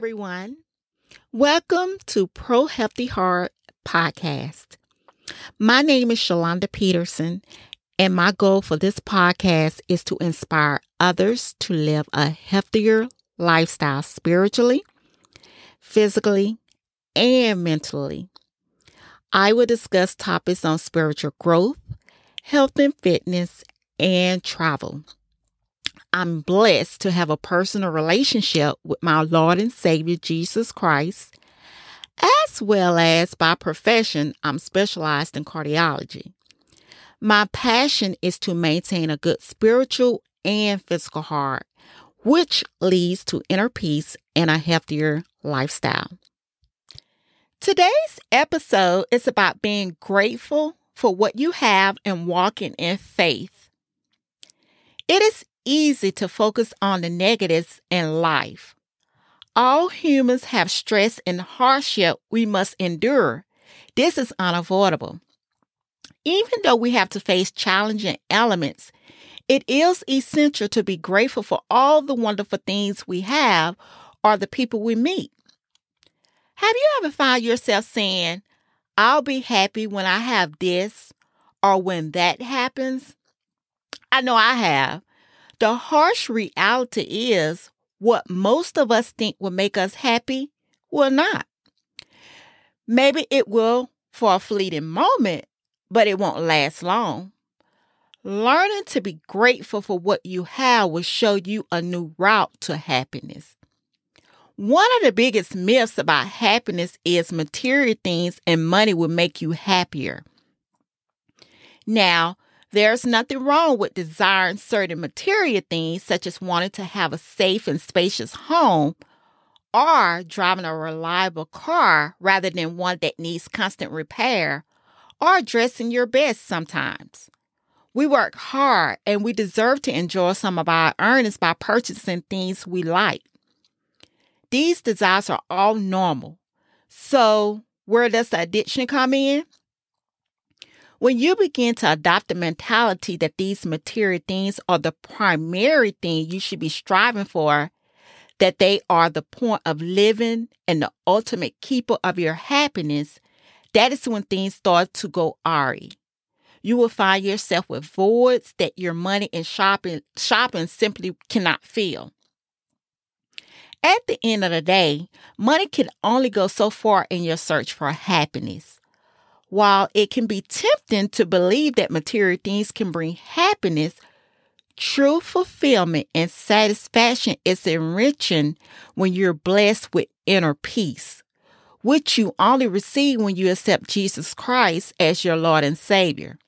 everyone. Welcome to Pro Healthy Heart Podcast. My name is Shalonda Peterson, and my goal for this podcast is to inspire others to live a healthier lifestyle spiritually, physically, and mentally. I will discuss topics on spiritual growth, health and fitness, and travel. I'm blessed to have a personal relationship with my Lord and Savior Jesus Christ, as well as by profession, I'm specialized in cardiology. My passion is to maintain a good spiritual and physical heart, which leads to inner peace and a healthier lifestyle. Today's episode is about being grateful for what you have and walking in faith. It is easy to focus on the negatives in life. All humans have stress and hardship we must endure. This is unavoidable. Even though we have to face challenging elements, it is essential to be grateful for all the wonderful things we have or the people we meet. Have you ever found yourself saying, I'll be happy when I have this or when that happens? I know I have. The harsh reality is what most of us think will make us happy will not. Maybe it will for a fleeting moment, but it won't last long. Learning to be grateful for what you have will show you a new route to happiness. One of the biggest myths about happiness is material things and money will make you happier. Now, there's nothing wrong with desiring certain material things, such as wanting to have a safe and spacious home or driving a reliable car rather than one that needs constant repair or dressing your best sometimes. We work hard and we deserve to enjoy some of our earnings by purchasing things we like. These desires are all normal. So, where does the addiction come in? When you begin to adopt the mentality that these material things are the primary thing you should be striving for, that they are the point of living and the ultimate keeper of your happiness, that is when things start to go awry. You will find yourself with voids that your money and shopping shopping simply cannot fill. At the end of the day, money can only go so far in your search for happiness. While it can be tempting to believe that material things can bring happiness, true fulfillment and satisfaction is enriching when you're blessed with inner peace, which you only receive when you accept Jesus Christ as your Lord and Savior.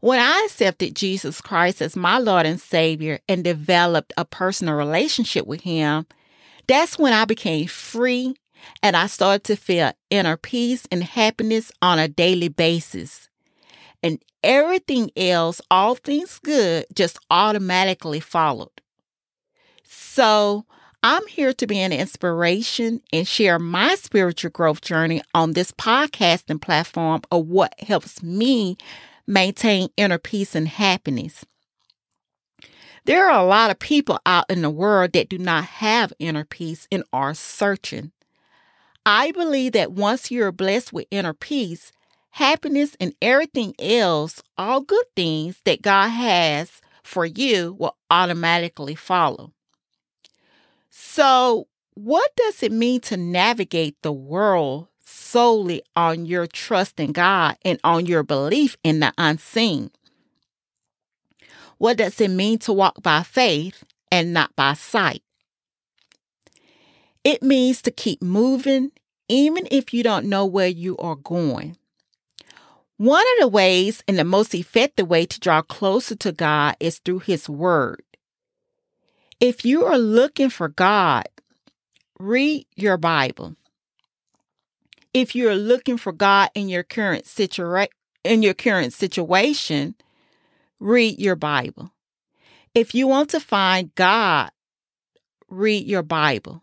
When I accepted Jesus Christ as my Lord and Savior and developed a personal relationship with Him, that's when I became free and I started to feel inner peace and happiness on a daily basis. And everything else, all things good, just automatically followed. So I'm here to be an inspiration and share my spiritual growth journey on this podcasting platform of what helps me maintain inner peace and happiness. There are a lot of people out in the world that do not have inner peace and are searching. I believe that once you're blessed with inner peace, happiness, and everything else, all good things that God has for you will automatically follow. So, what does it mean to navigate the world solely on your trust in God and on your belief in the unseen? What does it mean to walk by faith and not by sight? It means to keep moving, even if you don't know where you are going. One of the ways and the most effective way to draw closer to God is through His Word. If you are looking for God, read your Bible. If you're looking for God in your current situa- in your current situation, read your Bible. If you want to find God, read your Bible.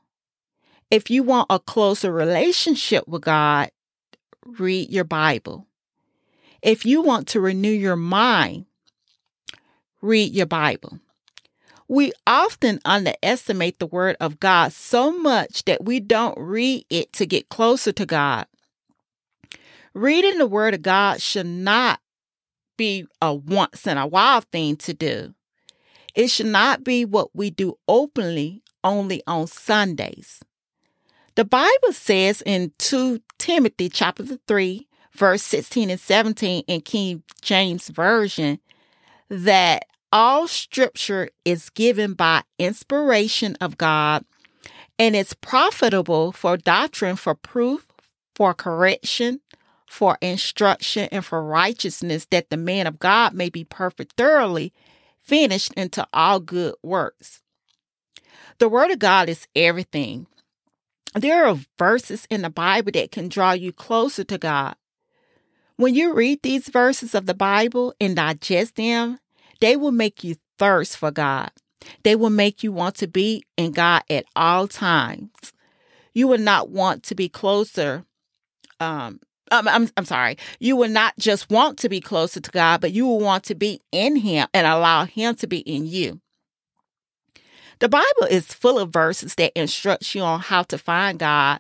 If you want a closer relationship with God, read your Bible. If you want to renew your mind, read your Bible. We often underestimate the Word of God so much that we don't read it to get closer to God. Reading the Word of God should not be a once in a while thing to do. It should not be what we do openly only on Sundays. The Bible says in 2 Timothy chapter 3, verse 16 and 17 in King James Version that all scripture is given by inspiration of God and is profitable for doctrine, for proof, for correction, for instruction, and for righteousness, that the man of God may be perfect, thoroughly finished into all good works. The Word of God is everything. There are verses in the Bible that can draw you closer to God. When you read these verses of the Bible and digest them, they will make you thirst for God. They will make you want to be in God at all times. You will not want to be closer. Um, I'm, I'm, I'm sorry. You will not just want to be closer to God, but you will want to be in Him and allow Him to be in you. The Bible is full of verses that instruct you on how to find God.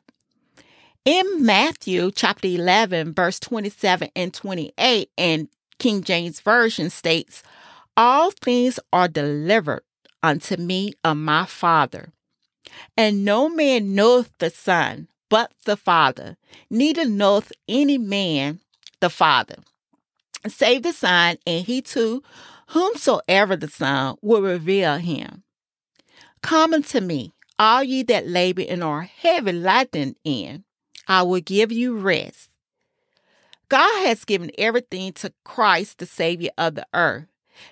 In Matthew chapter 11, verse 27 and 28, and King James Version states, All things are delivered unto me of my Father. And no man knoweth the Son but the Father, neither knoweth any man the Father, save the Son, and he to, whomsoever the Son will reveal him. Come unto me, all ye that labor and are heavy laden in, I will give you rest. God has given everything to Christ, the Savior of the earth.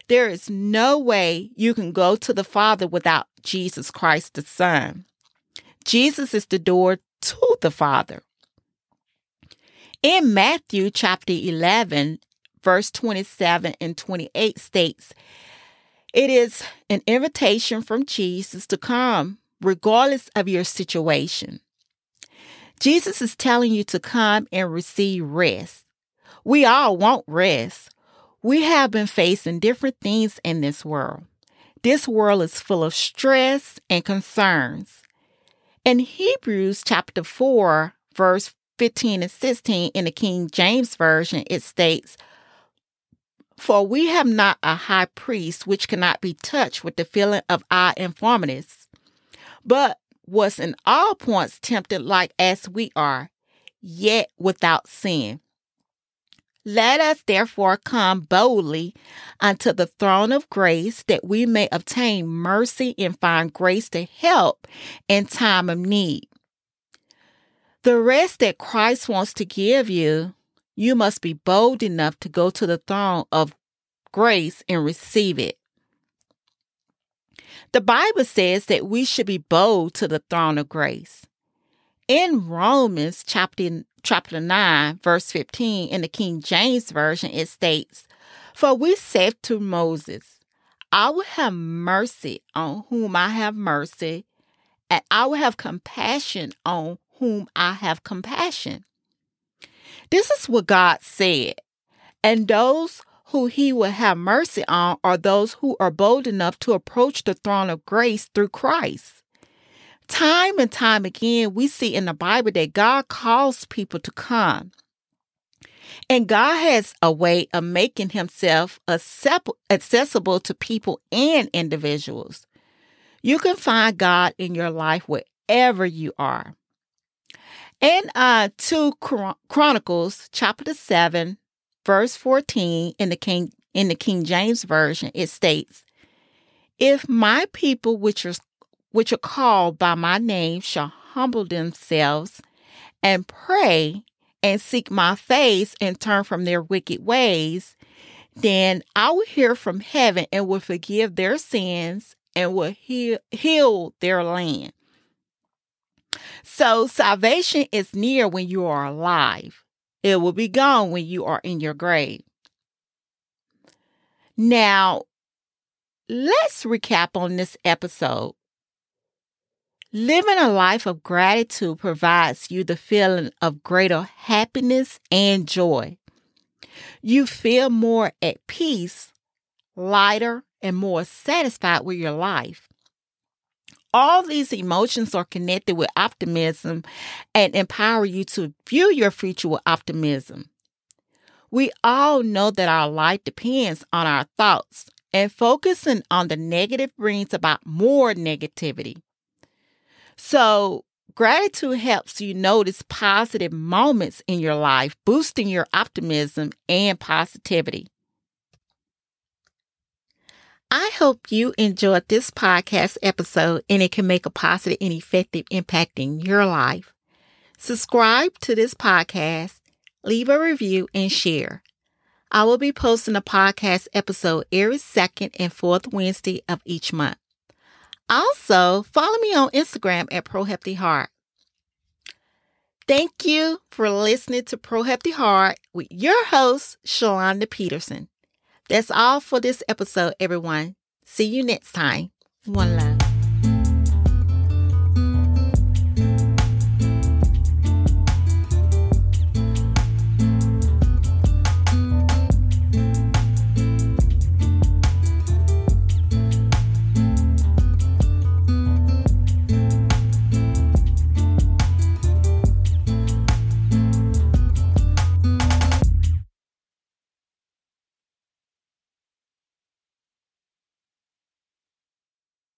There is no way you can go to the Father without Jesus Christ, the Son. Jesus is the door to the Father. In Matthew chapter 11, verse 27 and 28 states, it is an invitation from Jesus to come regardless of your situation. Jesus is telling you to come and receive rest. We all want rest. We have been facing different things in this world. This world is full of stress and concerns. In Hebrews chapter 4, verse 15 and 16 in the King James Version, it states, for we have not a high priest which cannot be touched with the feeling of our infirmities, but was in all points tempted like as we are, yet without sin. Let us therefore come boldly unto the throne of grace that we may obtain mercy and find grace to help in time of need. The rest that Christ wants to give you you must be bold enough to go to the throne of grace and receive it. The Bible says that we should be bold to the throne of grace. In Romans chapter, chapter 9, verse 15, in the King James Version, it states, For we said to Moses, I will have mercy on whom I have mercy, and I will have compassion on whom I have compassion. This is what God said. And those who he will have mercy on are those who are bold enough to approach the throne of grace through Christ. Time and time again, we see in the Bible that God calls people to come. And God has a way of making himself accessible to people and individuals. You can find God in your life wherever you are. In uh, 2 Chronicles chapter 7, verse 14 in the King in the King James version, it states, "If my people which are which are called by my name shall humble themselves and pray and seek my face and turn from their wicked ways, then I will hear from heaven and will forgive their sins and will heal, heal their land. So salvation is near when you are alive. It will be gone when you are in your grave. Now, let's recap on this episode. Living a life of gratitude provides you the feeling of greater happiness and joy. You feel more at peace, lighter, and more satisfied with your life. All these emotions are connected with optimism and empower you to view your future with optimism. We all know that our life depends on our thoughts, and focusing on the negative brings about more negativity. So, gratitude helps you notice positive moments in your life, boosting your optimism and positivity. I hope you enjoyed this podcast episode and it can make a positive and effective impact in your life. Subscribe to this podcast, leave a review, and share. I will be posting a podcast episode every second and fourth Wednesday of each month. Also, follow me on Instagram at Pro Heart. Thank you for listening to Pro Heart with your host, Shalonda Peterson. That's all for this episode, everyone. See you next time. One love.